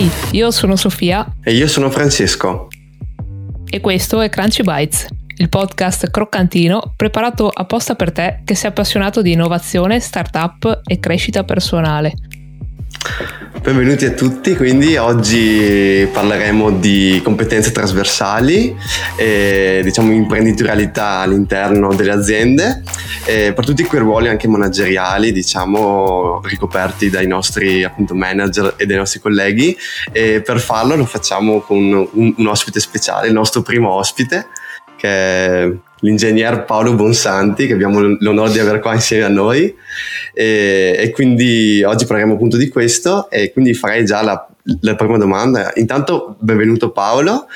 Ehi, io sono Sofia. E io sono Francesco. E questo è Crunchy Bites, il podcast croccantino preparato apposta per te che sei appassionato di innovazione, startup e crescita personale. Benvenuti a tutti, quindi oggi parleremo di competenze trasversali, e, diciamo imprenditorialità all'interno delle aziende, per tutti quei ruoli anche manageriali, diciamo ricoperti dai nostri appunto manager e dai nostri colleghi e per farlo lo facciamo con un, un ospite speciale, il nostro primo ospite che l'ingegner Paolo Bonsanti, che abbiamo l'onore di avere qua insieme a noi. E, e, quindi oggi parleremo appunto di questo e quindi farei già la, la prima domanda. Intanto benvenuto Paolo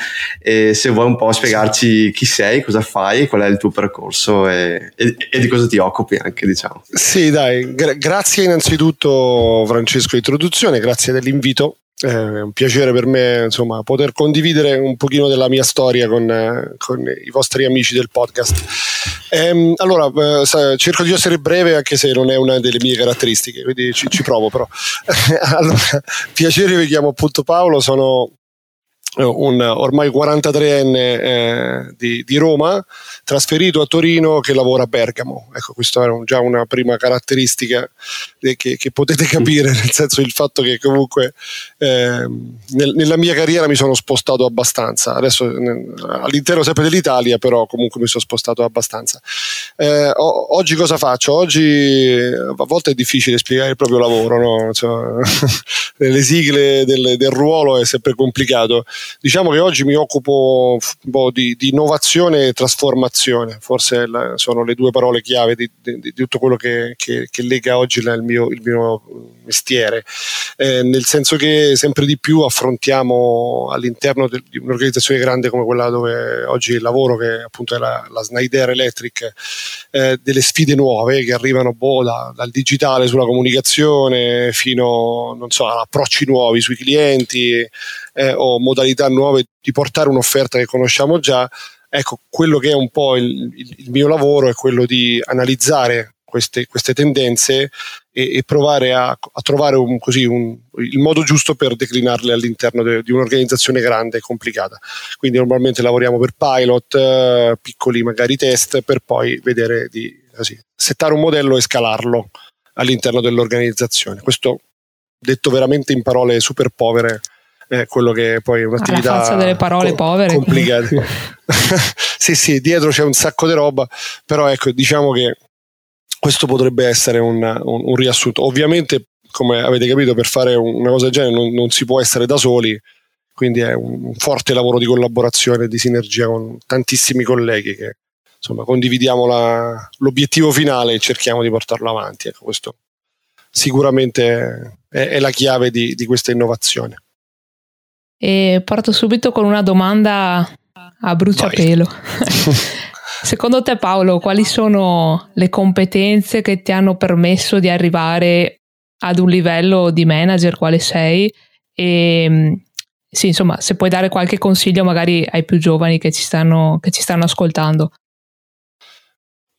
e se vuoi un po' spiegarci chi sei, cosa fai, qual è il tuo percorso e, e, e di cosa ti occupi anche diciamo. Sì dai, gra- grazie innanzitutto Francesco l'introduzione, grazie dell'invito è un piacere per me insomma, poter condividere un pochino della mia storia con, con i vostri amici del podcast. Ehm, allora, eh, cerco di essere breve anche se non è una delle mie caratteristiche, quindi ci, ci provo però. allora, piacere, vi chiamo appunto Paolo, sono un ormai 43enne eh, di, di, Roma, trasferito a Torino che lavora a Bergamo. Ecco, questa era un, già una prima caratteristica che, che, potete capire, nel senso il fatto che comunque eh, nel, nella mia carriera mi sono spostato abbastanza. Adesso all'interno sempre dell'Italia, però comunque mi sono spostato abbastanza. Eh, o, oggi cosa faccio? Oggi a volte è difficile spiegare il proprio lavoro, no? cioè, le sigle del, del ruolo è sempre complicato Diciamo che oggi mi occupo po' di, di innovazione e trasformazione, forse sono le due parole chiave di, di, di tutto quello che, che, che, lega oggi il mio, il mio mestiere, eh, nel senso che sempre di più affrontiamo all'interno de, di un'organizzazione grande come quella dove oggi lavoro, che appunto è la, la Snyder Electric, eh, delle sfide nuove che arrivano boh, da, dal digitale sulla comunicazione fino so, ad approcci nuovi sui clienti eh, o modalità nuove di portare un'offerta che conosciamo già. Ecco, quello che è un po' il, il, mio lavoro è quello di analizzare queste, queste tendenze e, e provare a, a trovare un, così, un, il modo giusto per declinarle all'interno de, di un'organizzazione grande e complicata. Quindi normalmente lavoriamo per pilot, eh, piccoli magari test, per poi vedere di così, settare un modello e scalarlo all'interno dell'organizzazione. Questo detto veramente in parole super povere è quello che poi è un'attività Alla faccia delle parole co- povere. complicata. Sì sì dietro c'è un sacco di roba però ecco diciamo che questo potrebbe essere un, un, un riassunto. Ovviamente come avete capito per fare una cosa del genere non, non si può essere da soli quindi è un, un forte lavoro di collaborazione e di sinergia con tantissimi colleghi che insomma condividiamo la, l'obiettivo finale e cerchiamo di portarlo avanti. Ecco questo sicuramente è, è la chiave di, di questa innovazione e parto subito con una domanda a bruciapelo. Secondo te Paolo, quali sono le competenze che ti hanno permesso di arrivare ad un livello di manager quale sei? E sì, insomma, se puoi dare qualche consiglio magari ai più giovani che ci stanno, che ci stanno ascoltando.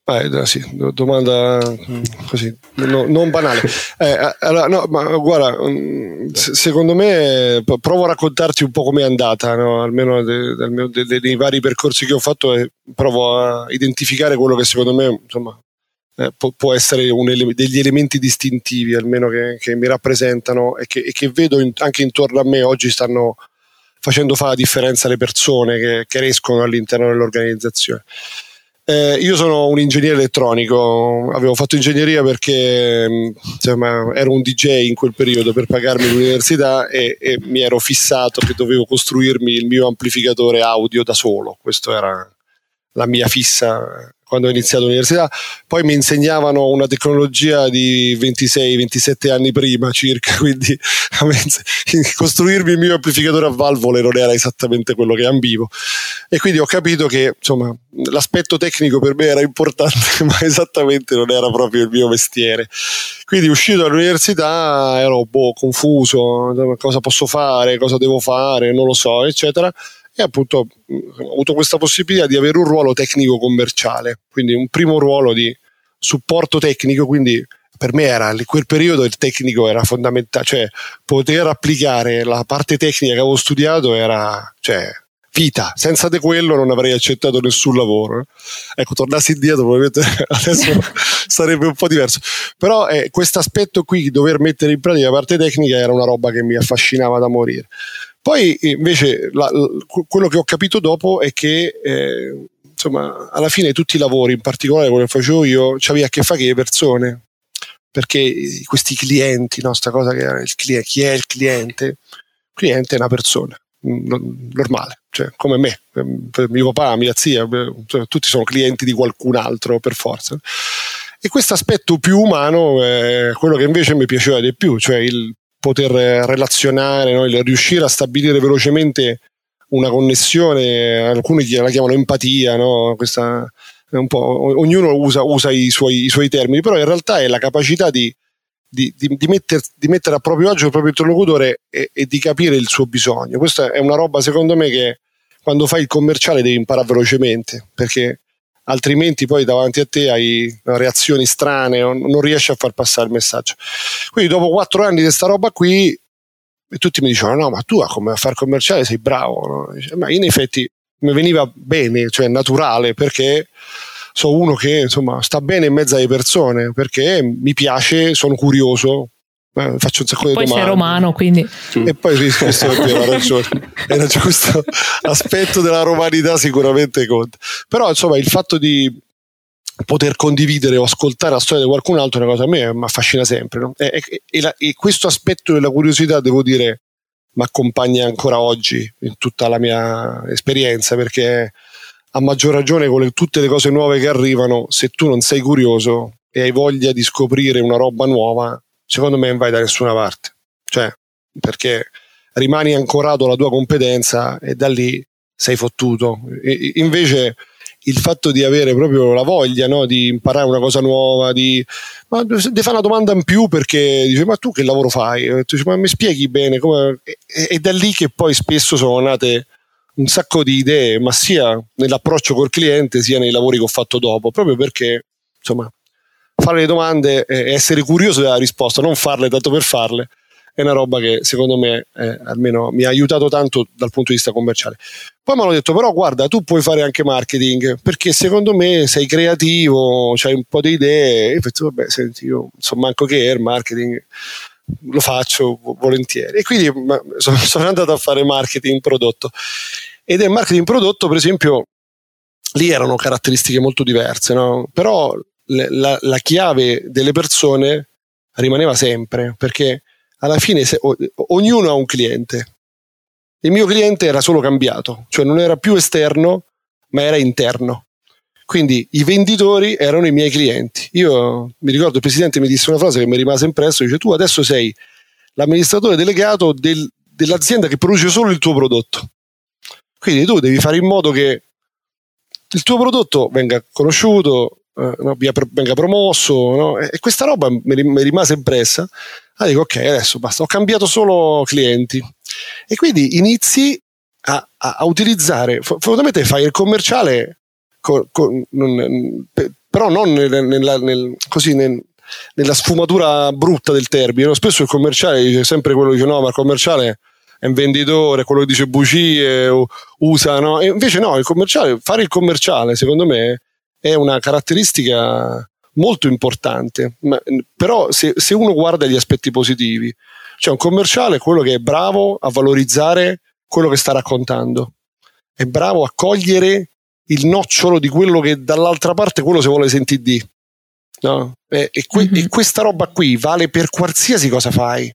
Eh, sì, domanda mm, così, no, non banale. Eh, allora, no, ma guarda, mm, secondo me provo a raccontarti un po' com'è andata, no? almeno de, de, mio, de, dei vari percorsi che ho fatto e provo a identificare quello che secondo me insomma, eh, può, può, essere ele- degli elementi distintivi, almeno che, che mi rappresentano e che, e che vedo in, anche intorno a me oggi stanno facendo fare la differenza alle persone che, che escono all'interno dell'organizzazione. Eh, io sono un ingegnere elettronico, avevo fatto ingegneria perché insomma, ero un DJ in quel periodo per pagarmi l'università e, e, mi ero fissato che dovevo costruirmi il mio amplificatore audio da solo. Questa era la mia fissa quando ho iniziato l'università, poi mi insegnavano una tecnologia di 26-27 anni prima circa, quindi costruirmi il mio amplificatore a valvole non era esattamente quello che ambivo. E quindi ho capito che insomma, l'aspetto tecnico per me era importante, ma esattamente non era proprio il mio mestiere. Quindi uscito dall'università ero boh, confuso, cosa posso fare, cosa devo fare, non lo so, eccetera e appunto ho avuto questa possibilità di avere un ruolo tecnico commerciale, quindi un primo ruolo di supporto tecnico, quindi per me era in quel periodo il tecnico era fondamentale, cioè poter applicare la parte tecnica che avevo studiato era cioè, vita. Senza di quello non avrei accettato nessun lavoro. Ecco, tornassi indietro probabilmente adesso sarebbe un po' diverso. Però eh, questo aspetto qui, dover mettere in pratica la parte tecnica, era una roba che mi affascinava da morire. Poi invece la, la, quello che ho capito dopo è che eh, insomma, alla fine tutti i lavori, in particolare quello che facevo io, c'aveva a che fare con le persone perché questi clienti, no, sta cosa che era il cliente, chi è il cliente? Il cliente è una persona normale, cioè come me, mio papà, mia zia, cioè, tutti sono clienti di qualcun altro per forza. E questo aspetto più umano è quello che invece mi piaceva di più, cioè il poter relazionare, no? riuscire a stabilire velocemente una connessione, alcuni la chiamano empatia, no? questa ognuno usa, usa i, suoi, i, suoi, termini, però in realtà è la capacità di, di, di, di, metter, mettere a proprio agio il proprio interlocutore e, e, di capire il suo bisogno. Questa è una roba, secondo me, che quando fai il commerciale devi imparare velocemente, perché altrimenti poi davanti a te hai reazioni strane, non riesci a far passare il messaggio. Quindi dopo quattro anni di questa roba qui, tutti mi dicevano, no, ma tu a, come a far commerciale sei bravo. No? Ma in effetti mi veniva bene, cioè naturale, perché sono uno che insomma sta bene in mezzo alle persone, perché mi piace, sono curioso, faccio un sacco di poi domande. Poi sei romano, quindi. E poi sì, questo è vero, ragione. Era questo aspetto della romanità sicuramente conta. Però insomma il fatto di poter condividere o ascoltare la storia di qualcun altro è una cosa a me mi affascina sempre. No? E, e, e, la, e questo aspetto della curiosità, devo dire, mi accompagna ancora oggi in tutta la mia esperienza perché a maggior ragione con le, tutte le cose nuove che arrivano, se tu non sei curioso e hai voglia di scoprire una roba nuova, secondo me non vai da nessuna parte. Cioè, perché rimani ancorato alla tua competenza e da lì sei fottuto. E, invece il fatto di avere proprio la voglia no? di imparare una cosa nuova, di, ma, di fare una domanda in più perché dice ma tu che lavoro fai? Tu dici, ma mi spieghi bene? Come... E, è da lì che poi spesso sono nate un sacco di idee, ma sia nell'approccio col cliente sia nei lavori che ho fatto dopo, proprio perché insomma fare le domande e essere curioso della risposta, non farle tanto per farle è una roba che secondo me eh, almeno mi ha aiutato tanto dal punto di vista commerciale. Poi mi hanno detto però guarda tu puoi fare anche marketing perché secondo me sei creativo, hai un po' di idee e ho detto vabbè senti io insomma manco che è il marketing lo faccio volentieri e quindi sono, sono andato a fare marketing prodotto ed è marketing prodotto per esempio lì erano caratteristiche molto diverse no? però la, la chiave delle persone rimaneva sempre perché alla fine se, o, ognuno ha un cliente. Il mio cliente era solo cambiato, cioè non era più esterno, ma era interno. Quindi i venditori erano i miei clienti. Io mi ricordo il presidente mi disse una frase che mi rimase impresso, dice tu adesso sei l'amministratore delegato del, dell'azienda che produce solo il tuo prodotto. Quindi tu devi fare in modo che il tuo prodotto venga conosciuto, no, venga promosso, no? e questa roba mi, rimase impressa allora dico ok, adesso basta, ho cambiato solo clienti. E quindi inizi a, a, a utilizzare, fondamentalmente fai il commerciale, con, con, non, però non nel, nella, nel, così nel, nella sfumatura brutta del termine. Spesso il commerciale dice sempre quello che dice no, ma il commerciale è un venditore, quello che dice bugie, usa, no? E invece no, il commerciale, fare il commerciale secondo me è una caratteristica molto importante, ma, però se, se, uno guarda gli aspetti positivi, cioè un commerciale è quello che è bravo a valorizzare quello che sta raccontando, è bravo a cogliere il nocciolo di quello che dall'altra parte quello si vuole sentire di. No? E, e, que- mm-hmm. e questa roba qui vale per qualsiasi cosa fai.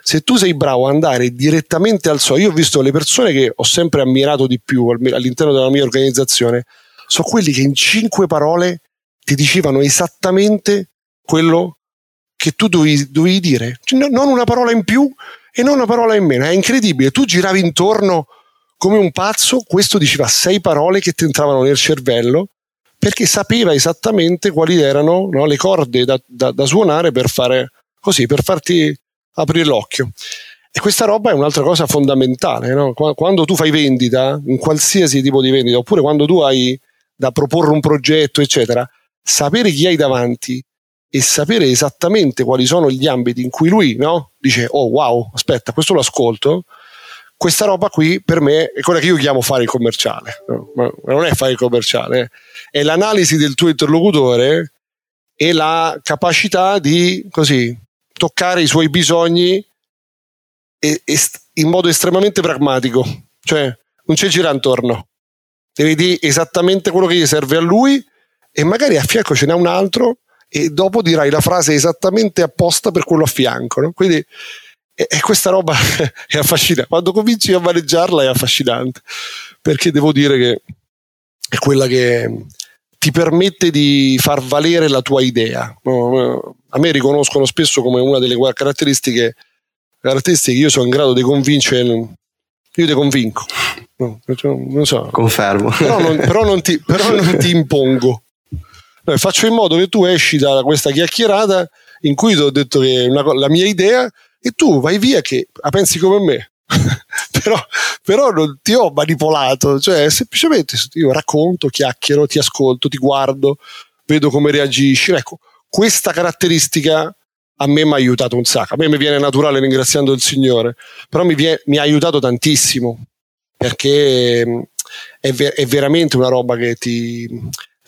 Se tu sei bravo ad andare direttamente al so, io ho visto le persone che ho sempre ammirato di più all'interno della mia organizzazione, sono quelli che in cinque parole ti dicevano esattamente quello che tu dovevi, dovevi dire, cioè, non una parola in più e non una parola in meno. È incredibile. Tu giravi intorno come un pazzo, questo diceva sei parole che ti entravano nel cervello perché sapeva esattamente quali erano no, le corde da, da, da, suonare per fare così, per farti aprire l'occhio. E questa roba è un'altra cosa fondamentale. No? Quando tu fai vendita, in qualsiasi tipo di vendita, oppure quando tu hai da proporre un progetto, eccetera, sapere chi hai davanti e sapere esattamente quali sono gli ambiti in cui lui no? dice oh wow aspetta questo lo ascolto. Questa roba qui per me è quella che io chiamo fare il commerciale. Ma non è fare il commerciale è l'analisi del tuo interlocutore e la capacità di così toccare i suoi bisogni in modo estremamente pragmatico. Cioè non c'è gira intorno devi dire esattamente quello che gli serve a lui e magari a fianco ce n'è un altro e dopo dirai la frase esattamente apposta per quello a fianco. No? Quindi e, e, questa roba è affascinante. Quando cominci a maneggiarla è affascinante perché devo dire che è quella che ti permette di far valere la tua idea. A me riconoscono spesso come una delle caratteristiche, caratteristiche che io sono in grado di convincere. Io ti convinco, non so. Confermo. Però non, però non, ti, però non ti impongo. Eh, faccio in modo che tu esci da questa chiacchierata in cui ti ho detto che una, la mia idea e tu vai via che la pensi come me. però, però, non ti ho manipolato, cioè semplicemente io racconto, chiacchiero, ti ascolto, ti guardo, vedo come reagisci. Ecco, questa caratteristica a me mi ha aiutato un sacco. A me mi viene naturale ringraziando il Signore, però mi, vie, mi ha aiutato tantissimo perché mm, è, ver- è, veramente una roba che ti,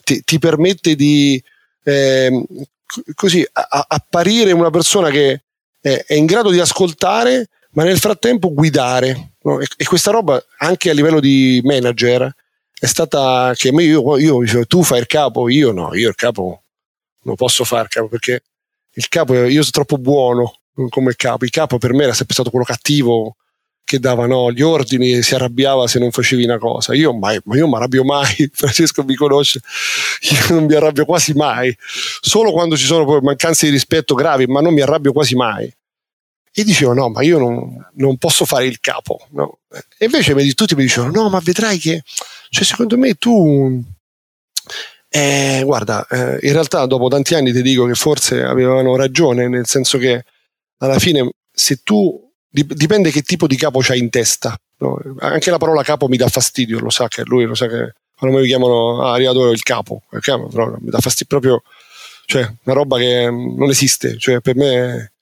ti, ti permette di eh, così a, apparire una persona che è, è, in grado di ascoltare, ma nel frattempo guidare. No? E, e, questa roba anche a livello di manager è stata che io, io dicevo tu fai il capo, io no, io il capo non posso fare il capo perché il capo io sono troppo buono come capo. Il capo per me era sempre stato quello cattivo che davano gli ordini e si arrabbiava se non facevi una cosa. Io mai, ma io mi arrabbio mai, Francesco mi conosce, io non mi arrabbio quasi mai, solo quando ci sono mancanze di rispetto gravi, ma non mi arrabbio quasi mai. E dicevo no, ma io non, non posso fare il capo. No? E invece tutti mi dicevano no, ma vedrai che, cioè secondo me tu... Eh, guarda, eh, in realtà dopo tanti anni ti dico che forse avevano ragione, nel senso che alla fine se tu dipende che tipo di capo c'hai in testa. No? Anche la parola capo mi dà fastidio, lo sa che lui lo sa che quando mi chiamano ah, arrivato il capo, capo però, mi dà fastidio proprio, cioè una roba che non esiste, cioè per me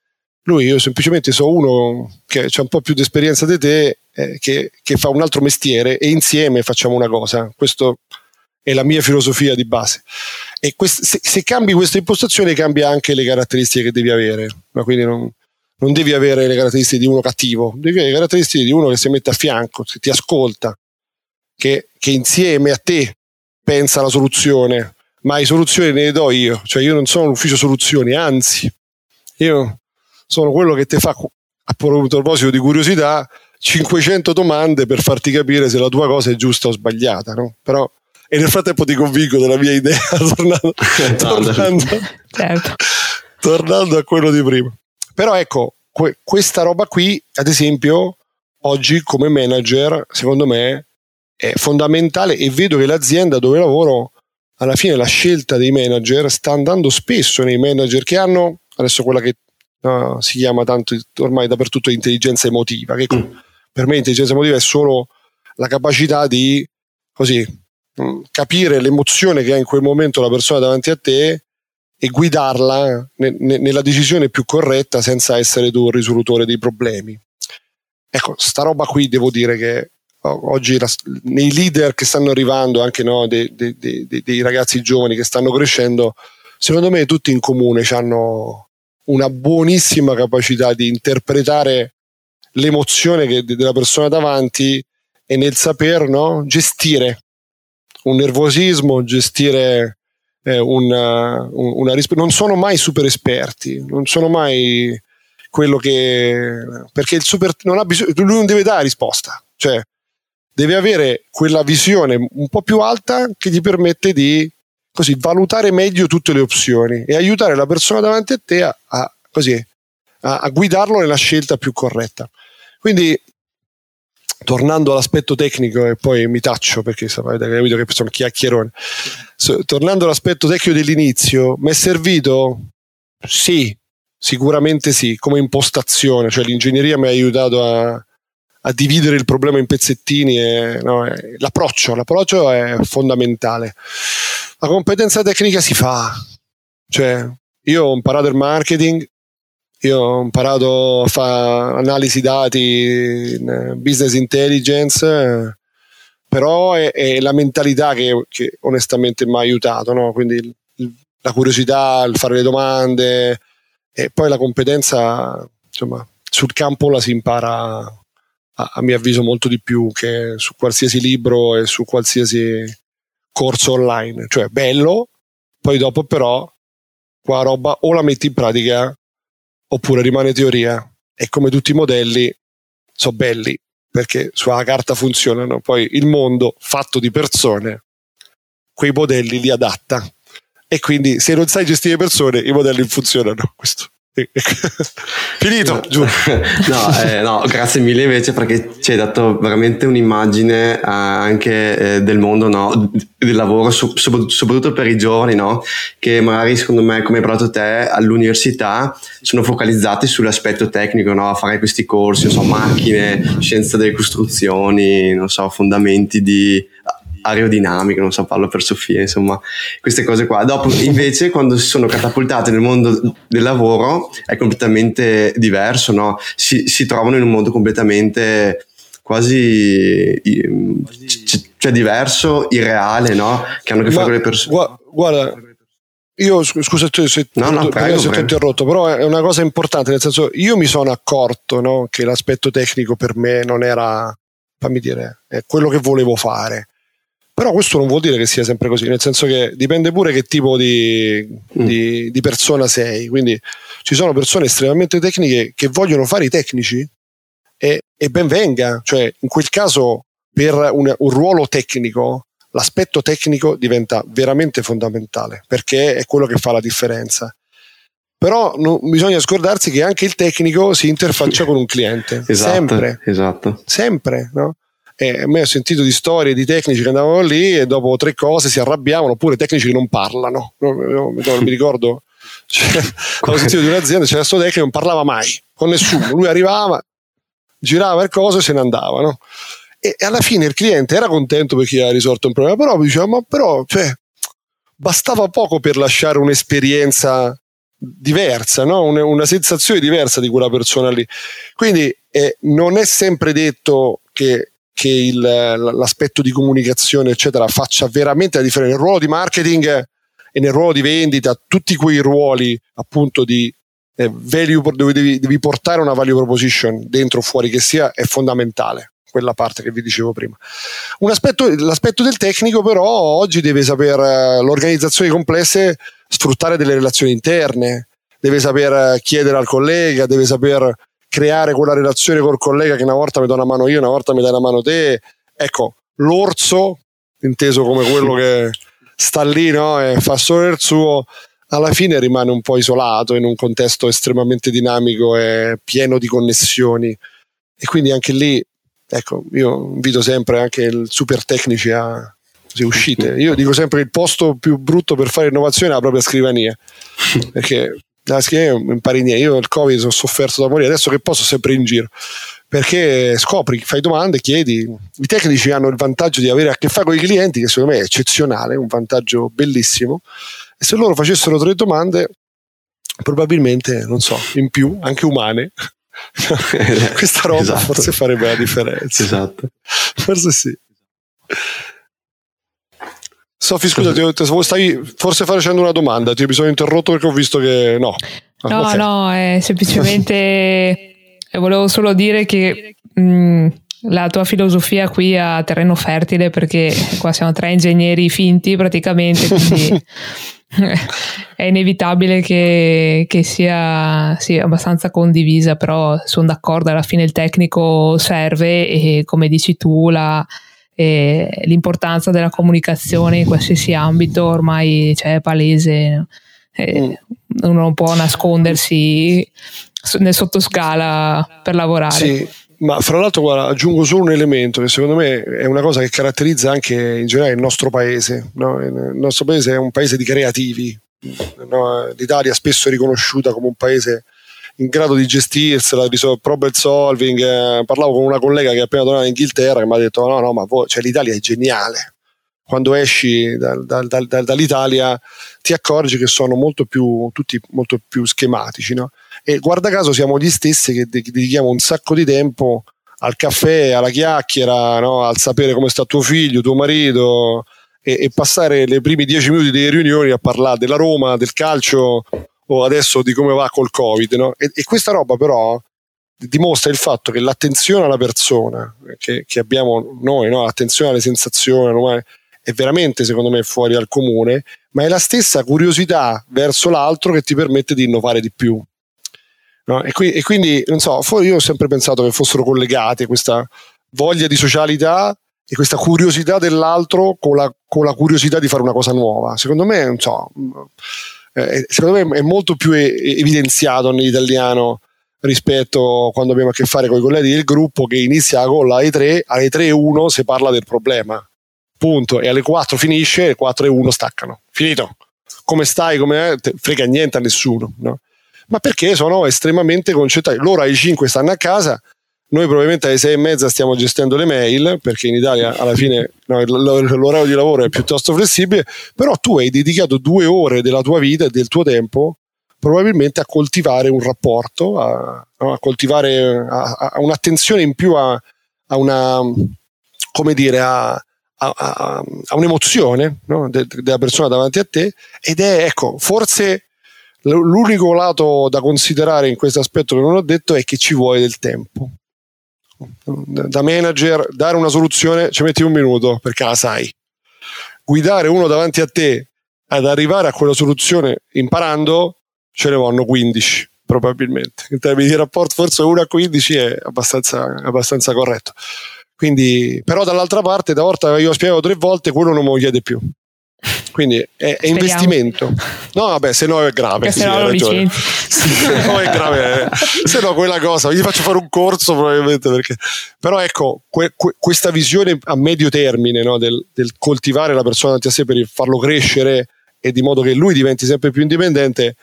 lui io semplicemente so uno che ha un po' più di esperienza di te eh, che, che, fa un altro mestiere e insieme facciamo una cosa. Questo è la mia filosofia di base. E quest- se, se, cambi questa impostazione cambia anche le caratteristiche che devi avere. Ma quindi non, non devi avere le caratteristiche di uno cattivo, devi avere le caratteristiche di uno che si mette a fianco, che ti ascolta, che, che insieme a te pensa alla soluzione, ma le soluzioni ne do io, cioè io non sono l'ufficio soluzioni, anzi, io sono quello che ti fa, a proposito di curiosità, 500 domande per farti capire se la tua cosa è giusta o sbagliata, no? Però, e nel frattempo ti convinco della mia idea, tornando, tornando, certo. tornando a quello di prima. Però ecco, que- questa roba qui, ad esempio, oggi come manager, secondo me, è fondamentale e vedo che l'azienda dove lavoro, alla fine la scelta dei manager sta andando spesso nei manager che hanno, adesso quella che uh, si chiama tanto ormai dappertutto intelligenza emotiva, che mm. per me intelligenza emotiva è solo la capacità di così mm, capire l'emozione che ha in quel momento la persona davanti a te e guidarla ne, ne, nella decisione più corretta senza essere tu il risolutore dei problemi. Ecco, sta roba qui devo dire che oggi la, nei leader che stanno arrivando, anche no, dei, dei, dei, dei, ragazzi giovani che stanno crescendo, secondo me tutti in comune hanno una buonissima capacità di interpretare l'emozione che, della persona davanti e nel saper no, gestire un nervosismo, gestire eh, una, una risp- non sono mai super esperti, non sono mai quello che perché il super non ha bisogno, lui non deve dare risposta, cioè deve avere quella visione un po' più alta che gli permette di così valutare meglio tutte le opzioni e aiutare la persona davanti a te a, a così a, a guidarlo nella scelta più corretta. Quindi tornando all'aspetto tecnico e poi mi taccio perché avete capito che sono chiacchierone so, tornando all'aspetto tecnico dell'inizio mi è servito? sì sicuramente sì come impostazione cioè l'ingegneria mi ha aiutato a, a dividere il problema in pezzettini e, no, l'approccio l'approccio è fondamentale la competenza tecnica si fa cioè io ho imparato il marketing, io ho imparato a fare analisi dati, business intelligence, però è, è la mentalità che, che, onestamente mi ha aiutato, no? quindi il, la curiosità, il fare le domande e poi la competenza, insomma, sul campo la si impara a, a mio avviso molto di più che su qualsiasi libro e su qualsiasi corso online, cioè bello, poi dopo però qua roba o la metti in pratica oppure rimane teoria. E come tutti i modelli sono belli perché sulla carta funzionano, poi il mondo fatto di persone quei modelli li adatta. E quindi se non sai gestire persone i modelli funzionano. Questo Finito, giuro. no, eh, no, grazie mille invece perché ci hai dato veramente un'immagine eh, anche eh, del mondo no? del lavoro, so, soprattutto per i giovani, no? che magari secondo me, come hai parlato te, all'università sono focalizzati sull'aspetto tecnico, no? a fare questi corsi, non so, macchine, scienza delle costruzioni, non so, fondamenti di aerodinamica, non so, parlo per Sofia, insomma, queste cose qua. Dopo, invece, quando si sono catapultate nel mondo del lavoro, è completamente diverso, no? Si, si trovano in un mondo completamente quasi cioè diverso, irreale, no? Che hanno a che fare con le persone. Guarda, io scusa se, no, no, prego, se ti ho interrotto, però è una cosa importante, nel senso io mi sono accorto no, che l'aspetto tecnico per me non era, fammi dire, quello che volevo fare. Però questo non vuol dire che sia sempre così, nel senso che dipende pure che tipo di, mm. di, di persona sei. Quindi ci sono persone estremamente tecniche che vogliono fare i tecnici e, e ben venga. Cioè, in quel caso, per un, un ruolo tecnico, l'aspetto tecnico diventa veramente fondamentale perché è quello che fa la differenza. Però non, bisogna scordarsi che anche il tecnico si interfaccia con un cliente. Esatto, sempre. Esatto. Sempre, no? E a me ho sentito di storie di tecnici che andavano lì e dopo tre cose si arrabbiavano, oppure tecnici che non parlano. Non, mi ricordo. Cioè, avevo sentito di un'azienda, c'era questo tecnico che non parlava mai con nessuno. Lui arrivava, girava il coso e se ne andava. No? E alla fine il cliente era contento perché aveva risolto un problema, però diceva: Ma però, cioè, bastava poco per lasciare un'esperienza diversa, no? una, una, sensazione diversa di quella persona lì. Quindi eh, non è sempre detto che che il, l'aspetto di comunicazione, eccetera, faccia veramente la differenza. Nel ruolo di marketing e nel ruolo di vendita, tutti quei ruoli appunto di eh, value, dove devi, devi, portare una value proposition dentro o fuori che sia, è fondamentale. Quella parte che vi dicevo prima. Aspetto, l'aspetto del tecnico, però, oggi deve saper eh, l'organizzazione complesse sfruttare delle relazioni interne, deve saper eh, chiedere al collega, deve saper creare quella relazione col collega che una volta mi dà una mano io, una volta mi dai una mano te. Ecco, l'orso, inteso come quello che sta lì no? e fa solo il suo, alla fine rimane un po' isolato in un contesto estremamente dinamico e pieno di connessioni. E quindi anche lì, ecco, io invito sempre anche i super tecnici a se uscite. Io dico sempre che il posto più brutto per fare innovazione è la propria scrivania. Perché la schiena impari niente. Io il Covid ho sofferto da morire, adesso che posso sempre in giro. Perché scopri, fai domande, chiedi. I tecnici hanno il vantaggio di avere a che fare con i clienti, che secondo me è eccezionale, un vantaggio bellissimo. E se loro facessero tre domande, probabilmente, non so, in più, anche umane, questa roba esatto. forse farebbe la differenza. Esatto. Forse sì. Sofì, scusa, stai forse facendo una domanda, ti mi sono interrotto perché ho visto che no. No, okay. no, è semplicemente volevo solo dire che mh, mm, la tua filosofia qui ha terreno fertile perché qua siamo tre ingegneri finti praticamente, quindi è inevitabile che, che sia sì, abbastanza condivisa, però sono d'accordo, alla fine il tecnico serve e come dici tu la e l'importanza della comunicazione in qualsiasi ambito ormai cioè, è palese. Mm. Uno non può nascondersi nel sottoscala per lavorare. Sì, ma fra l'altro guarda, aggiungo solo un elemento che secondo me è una cosa che caratterizza anche in generale il nostro paese. No? Il nostro paese è un paese di creativi. No? L'Italia spesso è riconosciuta come un paese in grado di gestirsela, di problem solving. Eh, parlavo con una collega che è appena tornata in Inghilterra che mi ha detto: no, no, ma voi, cioè, l'Italia è geniale. quando esci da, da, da, dall'Italia ti accorgi che sono molto più, tutti molto più schematici. No? E guarda caso siamo gli stessi che dedichiamo un sacco di tempo al caffè, alla chiacchiera, no? al sapere come sta tuo figlio, tuo marito e, e passare i primi dieci minuti delle riunioni a parlare della Roma, del calcio o adesso di come va col Covid. No? E, e, questa roba però dimostra il fatto che l'attenzione alla persona che, che abbiamo noi, no? l'attenzione alle sensazioni, è veramente secondo me fuori al comune, ma è la stessa curiosità verso l'altro che ti permette di innovare di più. No? E, qui, e, quindi, non so, io ho sempre pensato che fossero collegate questa voglia di socialità e questa curiosità dell'altro con la, con la curiosità di fare una cosa nuova. Secondo me, non so, eh, secondo me è molto più evidenziato nell'italiano rispetto a quando abbiamo a che fare con i colleghi del gruppo che inizia con la E3, alle 3.1 si parla del problema punto, e alle 4 finisce, alle 4 e 1 staccano. Finito. Come stai? Come frega niente a nessuno, no? Ma perché sono estremamente concentrati. Loro ai 5 stanno a casa, noi probabilmente alle 6 e mezza stiamo gestendo le mail, perché in Italia alla fine no, l'orario di lavoro è piuttosto flessibile, però tu hai dedicato due ore della tua vita e del tuo tempo probabilmente a coltivare un rapporto, a, a coltivare a, a un'attenzione in più a, una, come dire, a un'emozione no? de, della persona davanti a te ed è, ecco, forse l'unico lato da considerare in questo aspetto che non ho detto è che ci vuole del tempo. Da manager, dare una soluzione ci metti un minuto perché la sai. Guidare uno davanti a te ad arrivare a quella soluzione imparando ce ne vanno 15 probabilmente. In termini di rapporto forse 1 a 15 è abbastanza, abbastanza corretto. Quindi, però dall'altra parte, da volta io ho spiegato tre volte, quello non me lo chiede più. Quindi è, è investimento. No, vabbè, se no è grave. Sì, se no, se no è grave. se no quella cosa, gli faccio fare un corso probabilmente perché... Però ecco, que, que, questa visione a medio termine no, del, del, coltivare la persona davanti a sé per farlo crescere e di modo che lui diventi sempre più indipendente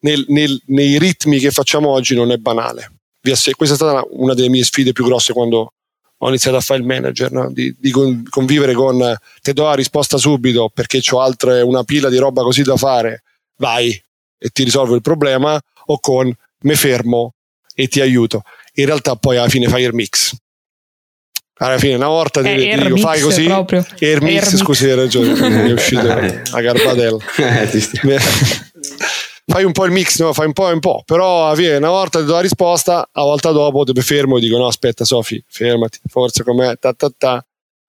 nel, nel, nei ritmi che facciamo oggi non è banale. Questa è stata una delle mie sfide più grosse quando ho iniziato a fare il manager, no? di, di, convivere con te do la risposta subito perché ho altre una pila di roba così da fare, vai e ti risolvo il problema, o con me fermo e ti aiuto. In realtà poi alla fine fai il mix. Alla fine una volta ti, ti dico fai così, proprio. Air mix, Air scusi, hai ragione, mi è uscito a garbatella. Eh, fai un po' il mix, no? fai un po' e un po', però viene una volta ti do la risposta, a volta dopo ti fermo e dico no aspetta Sofi, fermati, forza com'è, ta ta ta.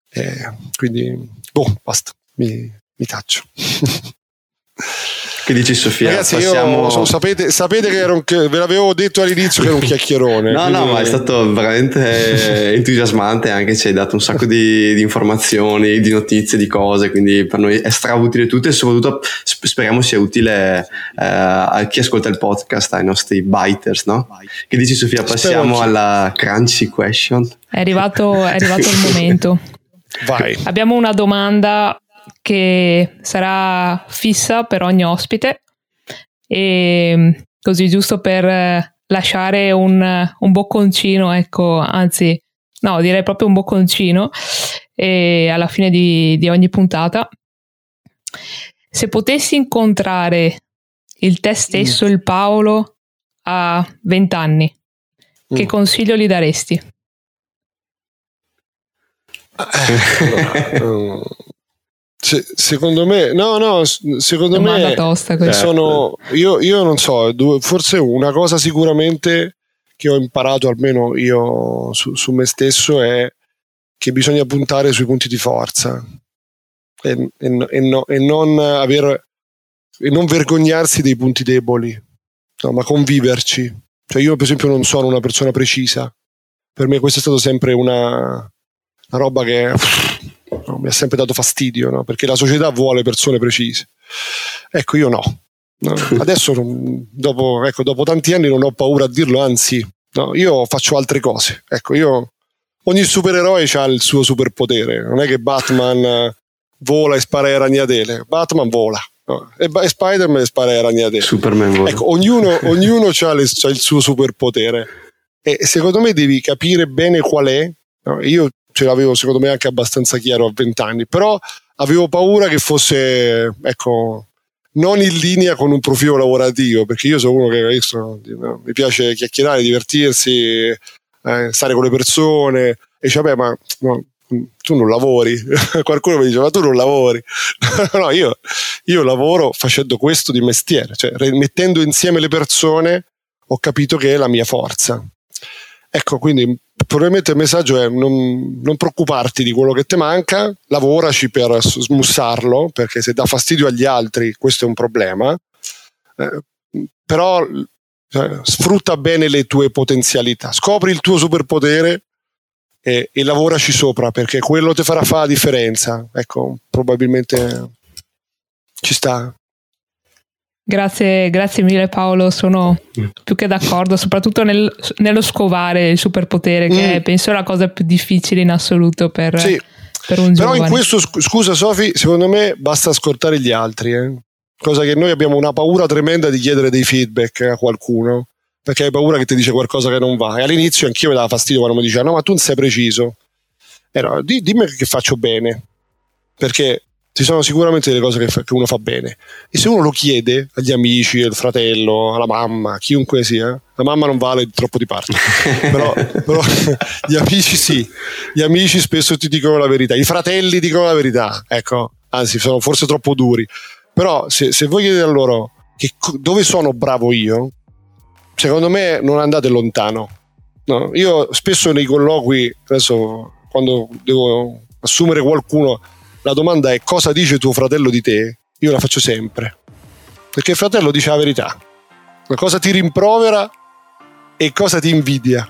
Eh, quindi, boh, basta, mi, mi taccio. Che dici Sofia? Ragazzi, Passiamo... io so, sapete, sapete, che, un, che, ve l'avevo detto all'inizio che era un chiacchierone. no, quindi... no, ma è stato veramente entusiasmante, anche ci hai dato un sacco di, di, informazioni, di notizie, di cose, quindi per noi è strautile tutto e soprattutto speriamo sia utile eh, a chi ascolta il podcast, ai nostri biters, no? Che dici Sofia? Passiamo alla crunchy question. È arrivato, è arrivato il momento. Vai. Abbiamo una domanda che sarà fissa per ogni ospite e così giusto per lasciare un, un bocconcino, ecco, anzi, no, direi proprio un bocconcino e alla fine di, di ogni puntata. Se potessi incontrare il te stesso, mm. il Paolo, a 20 anni, mm. che consiglio gli daresti? Eh, allora, se, secondo me, no, no, secondo Domanda me tosta sono, io, io non so, forse una cosa sicuramente che ho imparato almeno io su, su me stesso è che bisogna puntare sui punti di forza. E, e, e, no, e non, avere, e non vergognarsi dei punti deboli, no, ma conviverci. Cioè io per esempio non sono una persona precisa, per me questa è stata sempre una, una roba che no? mi ha sempre dato fastidio, no? perché la società vuole persone precise. Ecco, io no. Adesso, dopo, ecco, dopo, tanti anni, non ho paura a dirlo, anzi, io faccio altre cose. Ecco, io, ogni supereroe ha il suo superpotere, non è che Batman eh, vola e spara ai ragnatele, Batman vola. No. E, e Spider-Man spara ai ragnatele. Superman vola. Ecco, ognuno, ognuno ha, il suo superpotere. E secondo me devi capire bene qual è. No? Io ce l'avevo secondo me anche abbastanza chiaro a 20 anni, però avevo paura che fosse, ecco, non in linea con un profilo lavorativo, perché io sono uno che visto, mi piace chiacchierare, divertirsi, eh, stare con le persone, e dice, vabbè, ma no, tu non lavori. Qualcuno mi dice, ma tu non lavori. no, io, io lavoro facendo questo di mestiere, cioè mettendo insieme le persone ho capito che è la mia forza. Ecco, quindi probabilmente il messaggio è non, non, preoccuparti di quello che ti manca, lavoraci per smussarlo, perché se dà fastidio agli altri questo è un problema, eh, però eh, sfrutta bene le tue potenzialità, scopri il tuo superpotere e, e lavoraci sopra, perché quello ti farà fare la differenza. Ecco, probabilmente ci sta. Grazie, grazie mille Paolo, sono più che d'accordo, soprattutto nel, nello scovare il superpotere, che mm. penso è la cosa più difficile in assoluto per, sì. per un Però giovane. in questo, scusa Sofi, secondo me basta ascoltare gli altri, eh? cosa che noi abbiamo una paura tremenda di chiedere dei feedback a qualcuno, perché hai paura che ti dice qualcosa che non va. E all'inizio anch'io mi dava fastidio quando mi diceva no ma tu non sei preciso. E no, dimmi che faccio bene, perché ci sono sicuramente delle cose che, fa, che, uno fa bene. E se uno lo chiede agli amici, al fratello, alla mamma, chiunque sia, la mamma non vale troppo di parte, però, però, gli amici sì, gli amici spesso ti dicono la verità, i fratelli dicono la verità, ecco, anzi sono forse troppo duri. Però se, se voi chiedete a loro che, dove sono bravo io, secondo me non andate lontano. No? Io spesso nei colloqui, adesso quando devo assumere qualcuno, la domanda è cosa dice tuo fratello di te, io la faccio sempre. Perché il fratello dice la verità. Cosa ti rimprovera e cosa ti invidia.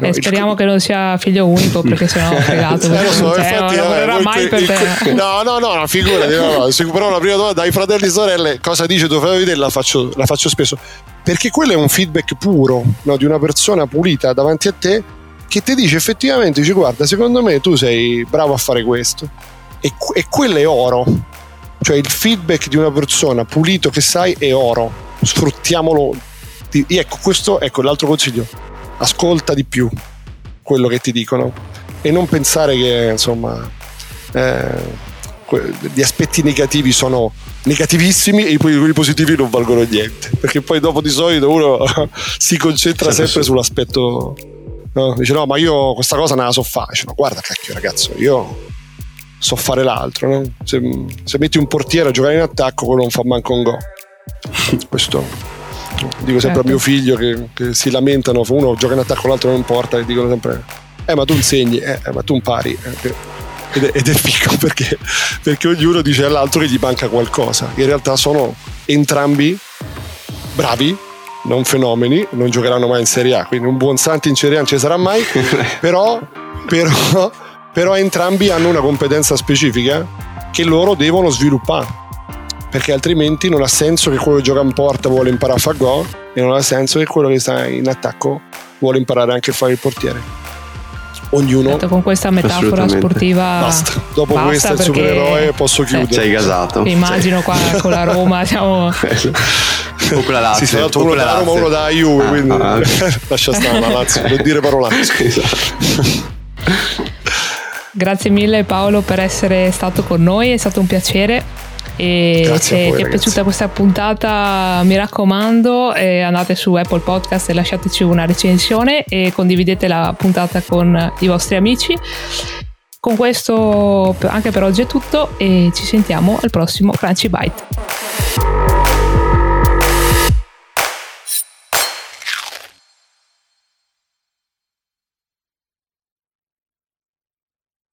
Eh, speriamo il... che non sia figlio unico perché sennò fregato. eh, lo so, cioè, infatti, non lavorerà mai per te. No, no, no, no figurati. No, no. Però la prima domanda dai fratelli e sorelle, cosa dice tuo fratello di te? La faccio, la faccio spesso. Perché quello è un feedback puro no, di una persona pulita davanti a te che ti dice effettivamente, dice guarda, secondo me tu sei bravo a fare questo e, e quello è oro. Cioè il feedback di una persona pulito che sai è oro. Sfruttiamolo. Ecco, questo ecco l'altro consiglio. Ascolta di più quello che ti dicono e non pensare che insomma eh, gli aspetti negativi sono negativissimi e quelli positivi non valgono niente perché poi dopo di solito uno si concentra sempre sull'aspetto no? dice no ma io questa cosa non la so fare no, guarda cacchio ragazzo io so fare l'altro. No? Se, se, metti un portiere a giocare in attacco, quello non fa manco un gol. Questo dico sempre certo. a mio figlio che, che, si lamentano, uno gioca in attacco, l'altro non porta, e dicono sempre, eh ma tu insegni, eh, ma tu impari. Eh, ed, è, ed è figo perché, perché ognuno dice all'altro che gli manca qualcosa. In realtà sono entrambi bravi, non fenomeni, non giocheranno mai in Serie A, quindi un buon Santi in Serie A non ci sarà mai, però, però però entrambi hanno una competenza specifica che loro devono sviluppare perché altrimenti non ha senso che quello che gioca in porta vuole imparare a fare gol e non ha senso che quello che sta in attacco vuole imparare anche a fare il portiere. Ognuno certo, con questa metafora sportiva basta. Dopo basta questo il supereroe posso chiudere. Sei gasato immagino qua con la Roma siamo o con la Lazio. Sì, sei uno da Roma uno da Juve ah, quindi ah, lascia stare la Lazio non dire parolacce esatto. Grazie mille Paolo per essere stato con noi, è stato un piacere. E Grazie se voi, ti è piaciuta questa puntata, mi raccomando, eh, andate su Apple Podcast e lasciateci una recensione e condividete la puntata con i vostri amici. Con questo anche per oggi è tutto e ci sentiamo al prossimo Crunchy Bite.